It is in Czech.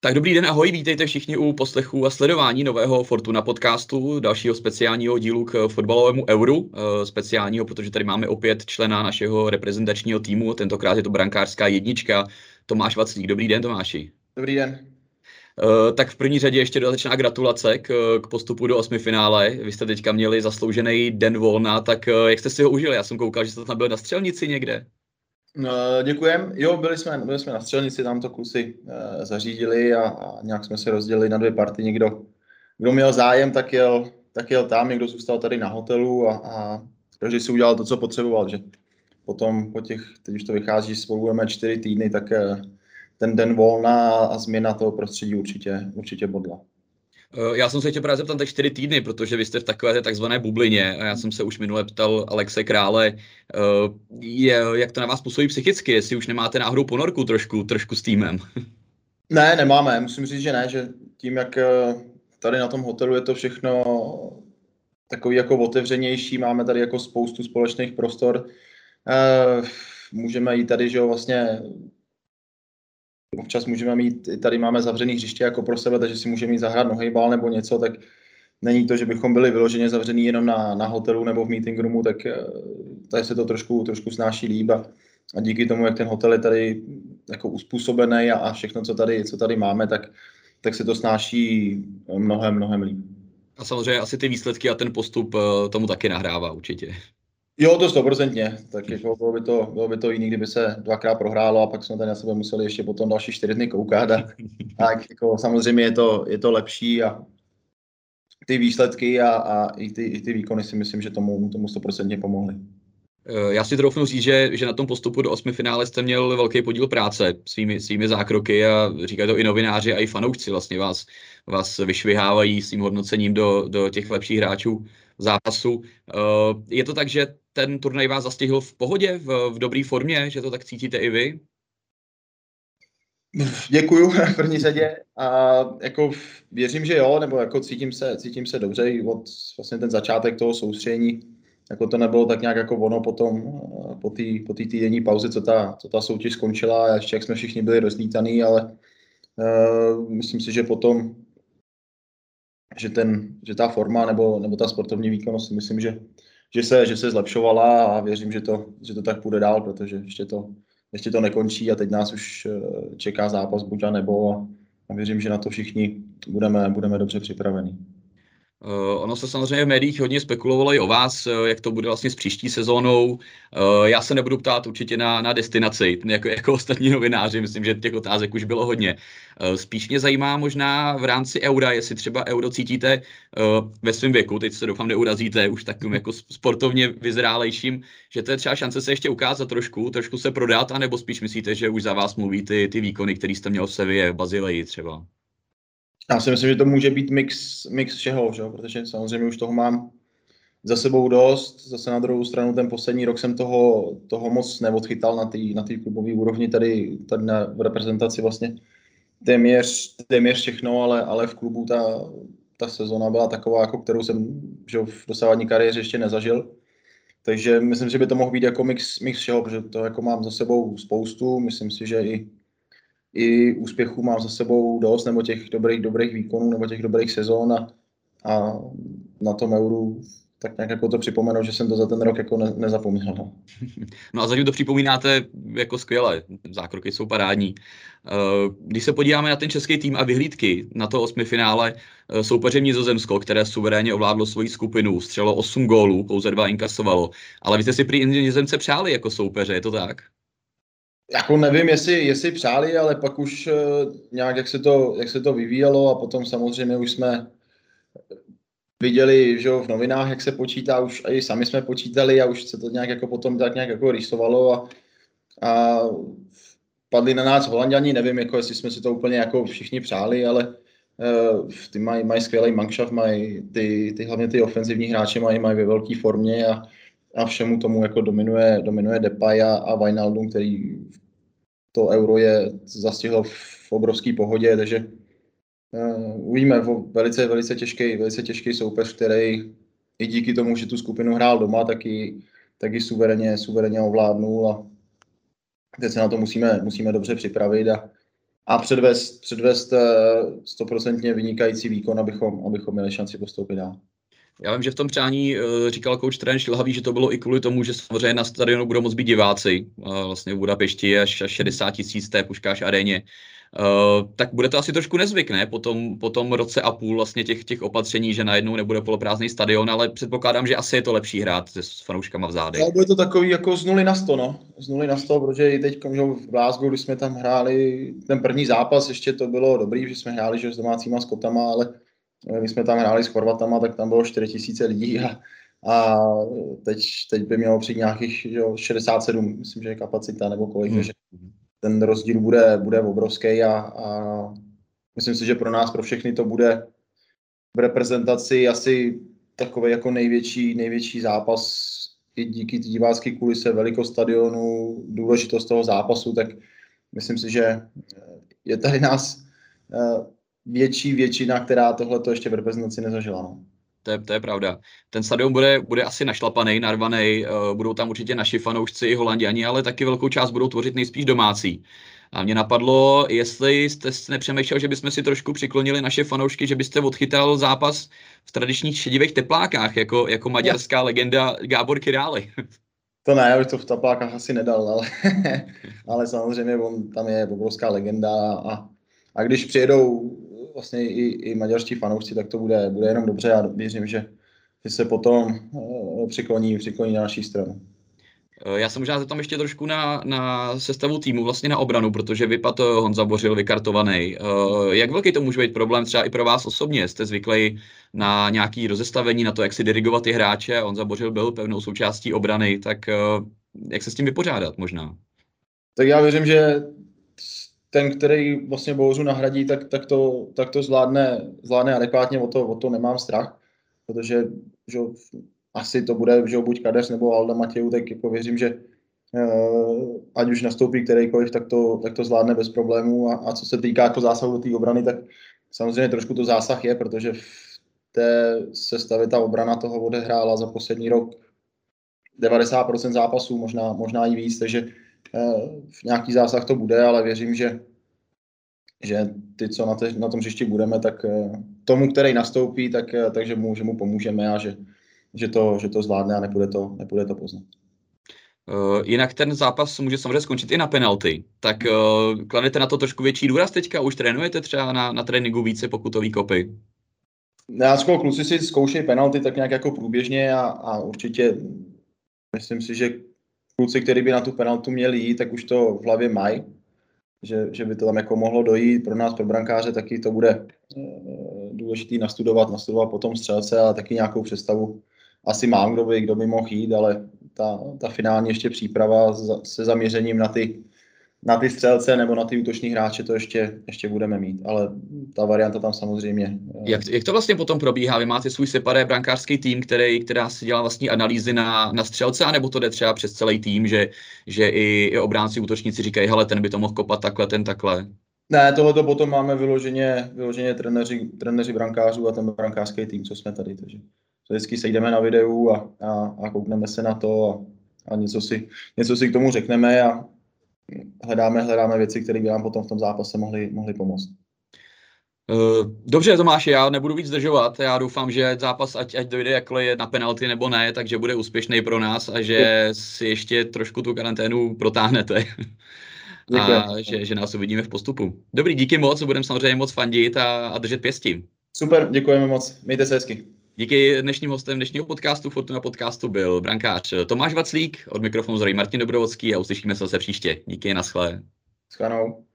Tak dobrý den, ahoj, vítejte všichni u poslechu a sledování nového Fortuna podcastu, dalšího speciálního dílu k fotbalovému euru, eh, speciálního, protože tady máme opět člena našeho reprezentačního týmu, tentokrát je to brankářská jednička, Tomáš Vaclík. Dobrý den, Tomáši. Dobrý den. Uh, tak v první řadě ještě dodatečná gratulace k, k postupu do osmi finále. Vy jste teďka měli zasloužený den volna, tak uh, jak jste si ho užili? Já jsem koukal, že jste tam byl na střelnici někde. No, děkujem. Jo, byli jsme, byli jsme na střelnici, tam to kluci uh, zařídili a, a nějak jsme se rozdělili na dvě party. Někdo, kdo měl zájem, tak jel, tak jel tam, někdo zůstal tady na hotelu a, a každý si udělal to, co potřeboval. Že potom po těch, teď už to vychází, spolu budeme čtyři týdny, tak uh, ten den volna a změna toho prostředí určitě, určitě bodla. Eh, já jsem se chtěl právě zeptat tak čtyři týdny, protože vy jste v takové takzvané bublině a já jsem se už minule ptal Alexe Krále, eh, je, jak to na vás působí psychicky, jestli už nemáte náhodou ponorku trošku, trošku s týmem. Ne, nemáme, musím říct, že ne, že tím, jak eh, tady na tom hotelu je to všechno takový jako otevřenější, máme tady jako spoustu společných prostor, můžeme jít tady, že jo, vlastně občas můžeme mít, tady máme zavřený hřiště jako pro sebe, takže si můžeme mít zahrát nohejbal nebo něco, tak není to, že bychom byli vyloženě zavřený jenom na, na hotelu nebo v meeting roomu, tak eh, tady se to trošku, trošku snáší líb a, a díky tomu, jak ten hotel je tady jako uspůsobený a, a všechno, co tady, co tady máme, tak, tak se to snáší mnohem, mnohem líp. A samozřejmě asi ty výsledky a ten postup eh, tomu taky nahrává určitě. Jo, to stoprocentně. Tak jako bylo, by to, bylo by to jiný, kdyby se dvakrát prohrálo a pak jsme tady na sebe museli ještě potom další čtyři dny koukat. A, tak jako samozřejmě je to, je to lepší a ty výsledky a, a i, ty, i ty výkony si myslím, že tomu, tomu stoprocentně pomohly. Eh, já si troufnu říct, že, že na tom postupu do osmi finále jste měl velký podíl práce svými, svými zákroky a říkají to i novináři a i fanoušci vlastně vás, vás vyšvihávají s tím hodnocením do, do těch lepších hráčů zápasu. Eh, je to tak, že ten turnaj vás zastihl v pohodě, v, v dobré formě, že to tak cítíte i vy? Děkuju v první řadě a jako věřím, že jo, nebo jako cítím se, cítím se dobře i od vlastně ten začátek toho soustředění, jako to nebylo tak nějak jako ono potom po té po tý týdenní pauze, co ta, co ta soutěž skončila a ještě jak jsme všichni byli rozlítaný, ale uh, myslím si, že potom že, ten, že ta forma nebo, nebo ta sportovní výkonnost, myslím, že, že, se, že se zlepšovala a věřím, že to, že to tak půjde dál, protože ještě to, ještě to nekončí a teď nás už eh, čeká zápas buď a nebo a, a věřím, že na to všichni budeme, budeme dobře připraveni. Uh, ono se samozřejmě v médiích hodně spekulovalo i o vás, uh, jak to bude vlastně s příští sezónou. Uh, já se nebudu ptát určitě na, na destinaci, jako, jako ostatní novináři, myslím, že těch otázek už bylo hodně. Spíš mě zajímá možná v rámci eura, jestli třeba euro cítíte ve svém věku, teď se doufám neurazíte, už takovým jako sportovně vyzrálejším, že to je třeba šance se ještě ukázat trošku, trošku se prodat, anebo spíš myslíte, že už za vás mluví ty, ty výkony, které jste měl v Sevě, v Bazileji třeba? Já si myslím, že to může být mix, mix všeho, že? protože samozřejmě už toho mám za sebou dost. Zase na druhou stranu ten poslední rok jsem toho, toho moc neodchytal na té na klubové úrovni, tady, tady na, v reprezentaci vlastně téměř, téměř všechno, ale, ale v klubu ta, ta sezona byla taková, jako kterou jsem že v dosávadní kariéře ještě nezažil. Takže myslím, že by to mohl být jako mix, mix všeho, protože to jako mám za sebou spoustu. Myslím si, že i i úspěchů mám za sebou dost, nebo těch dobrých, dobrých výkonů, nebo těch dobrých sezón a, a na tom euru tak nějak jako to připomenu, že jsem to za ten rok jako ne, nezapomněl. No. no a zatím to připomínáte jako skvěle, zákroky jsou parádní. Eh, když se podíváme na ten český tým a vyhlídky na to osmi finále, eh, soupeřem Nizozemsko, které suverénně ovládlo svoji skupinu, střelo 8 gólů, pouze dva inkasovalo, ale vy jste si prý Nizozemce přáli jako soupeře, je to tak? Jako nevím, jestli, jestli přáli, ale pak už uh, nějak, jak se, to, jak se to vyvíjelo a potom samozřejmě už jsme viděli že v novinách, jak se počítá, už i sami jsme počítali a už se to nějak jako potom tak nějak jako rýsovalo a, a padli na nás holanděni, nevím, jako jestli jsme si to úplně jako všichni přáli, ale uh, ty mají, mají skvělý manšaft, mají ty, ty, hlavně ty ofenzivní hráči mají, mají ve velké formě a a všemu tomu jako dominuje, dominuje Depay a, a Wijnaldum, který to euro je zastihlo v obrovské pohodě, takže uh, uvidíme, velice, velice těžký, velice těžký soupeř, který i díky tomu, že tu skupinu hrál doma, taky, taky suverénně, suverénně ovládnul a teď se na to musíme, musíme dobře připravit a, a předvést, předvést eh, stoprocentně vynikající výkon, abychom, abychom měli šanci postoupit dál. Já vím, že v tom přání uh, říkal kouč trenér Šilhavý, že to bylo i kvůli tomu, že samozřejmě na stadionu budou moc být diváci. Vlastně v Budapešti až, až 60 tisíc té Puškáš aréně. Uh, tak bude to asi trošku nezvyk, ne? Po tom, po tom roce a půl vlastně těch, těch opatření, že najednou nebude poloprázdný stadion, ale předpokládám, že asi je to lepší hrát se fanouškama v zádech. Ale bude to takový jako z nuly na sto, no. Z nuly na sto, protože i teď v Glasgow, když jsme tam hráli ten první zápas, ještě to bylo dobrý, že jsme hráli že s domácíma skotama, ale my jsme tam hráli s Chorvatama, tak tam bylo 4 tisíce lidí a, a teď, teď by mělo přijít nějakých že 67, myslím, že je kapacita nebo kolik, hmm. že ten rozdíl bude, bude obrovský a, a myslím si, že pro nás, pro všechny to bude v reprezentaci asi takový jako největší, největší zápas i díky divácké kulise, velikost stadionu, důležitost toho zápasu, tak myslím si, že je tady nás eh, větší většina, která tohle to ještě v reprezentaci nezažila. No. To je, to je pravda. Ten stadion bude, bude asi našlapaný, narvaný, uh, budou tam určitě naši fanoušci i holanděni, ale taky velkou část budou tvořit nejspíš domácí. A mě napadlo, jestli jste nepřemýšlel, že bychom si trošku přiklonili naše fanoušky, že byste odchytal zápas v tradičních šedivých teplákách, jako, jako maďarská legenda Gábor Király. To ne, já bych to v teplákách asi nedal, ale, ale samozřejmě on tam je obrovská legenda a, a když přijedou vlastně i, i maďarští fanoušci, tak to bude, bude jenom dobře a věřím, že, že se potom uh, přikloní, přikloní na naší stranu. Eh, já se možná zeptám ještě trošku na, na sestavu týmu, vlastně na obranu, protože vypad Honza Bořil vykartovaný. Jak velký to může být problém třeba i pro vás osobně? Jste zvyklí na nějaký rozestavení, na to, jak si dirigovat ty hráče. Honza Bořil byl pevnou součástí obrany, tak jak se s tím vypořádat možná? Tak já věřím, že ten, který vlastně Bouřu nahradí, tak, tak, to, tak to zvládne, zvládne adekvátně, o to, o to nemám strach, protože že, asi to bude že buď Kadeř nebo Alda Matějů, tak jako věřím, že uh, ať už nastoupí kterýkoliv, tak to, tak to zvládne bez problémů. A, a co se týká jako zásahu do té obrany, tak samozřejmě trošku to zásah je, protože v té sestavě ta obrana toho odehrála za poslední rok 90% zápasů, možná, možná i víc, takže v nějaký zásah to bude, ale věřím, že, že ty, co na, te, na tom hřišti budeme, tak eh, tomu, který nastoupí, tak, eh, takže mu, že mu pomůžeme a že, že, to, že to zvládne a nepůjde to, nepůjde to poznat. Uh, jinak ten zápas může samozřejmě skončit i na penalty. Tak uh, kladete na to trošku větší důraz teďka? Už trénujete třeba na, na tréninku více pokutový kopy? Já kluci si zkoušejí penalty tak nějak jako průběžně a, a určitě myslím si, že kluci, kteří by na tu penaltu měli jít, tak už to v hlavě mají, že, že by to tam jako mohlo dojít. Pro nás, pro brankáře, taky to bude eh, důležitý nastudovat, nastudovat potom střelce a taky nějakou představu. Asi mám, kdo by, kdo by mohl jít, ale ta, ta finální ještě příprava se zaměřením na ty na ty střelce nebo na ty útoční hráče to ještě, ještě budeme mít, ale ta varianta tam samozřejmě. Eh, jak, jak to vlastně potom probíhá? Vy máte svůj separé brankářský tým, který, která si dělá vlastní analýzy na, na střelce, anebo to jde třeba přes celý tým, že, že i, i obránci, útočníci říkají, hele, ten by to mohl kopat takhle, ten takhle? Ne, tohle potom máme vyloženě, vyloženě treneři, treneři brankářů a ten brankářský tým, co jsme tady. Takže vždycky sejdeme na videu a, a, a koukneme se na to a, a něco, si, něco si k tomu řekneme a, hledáme, hledáme věci, které by nám potom v tom zápase mohly, mohly pomoct. Eh, dobře, Tomáš, já nebudu víc zdržovat. Já doufám, že zápas, ať, ať dojde jakkoliv je na penalty nebo ne, takže bude úspěšný pro nás a že si ještě trošku tu karanténu protáhnete. a že, že nás uvidíme v postupu. Dobrý, díky moc, budeme samozřejmě moc fandit a, a držet pěstí. Super, děkujeme moc. Mějte se hezky. Díky dnešním hostem dnešního podcastu Fortuna podcastu byl brankář Tomáš Vaclík, od mikrofonu zdraví Martin Dobrovodský a uslyšíme se zase příště. Díky, naschle. Schanou.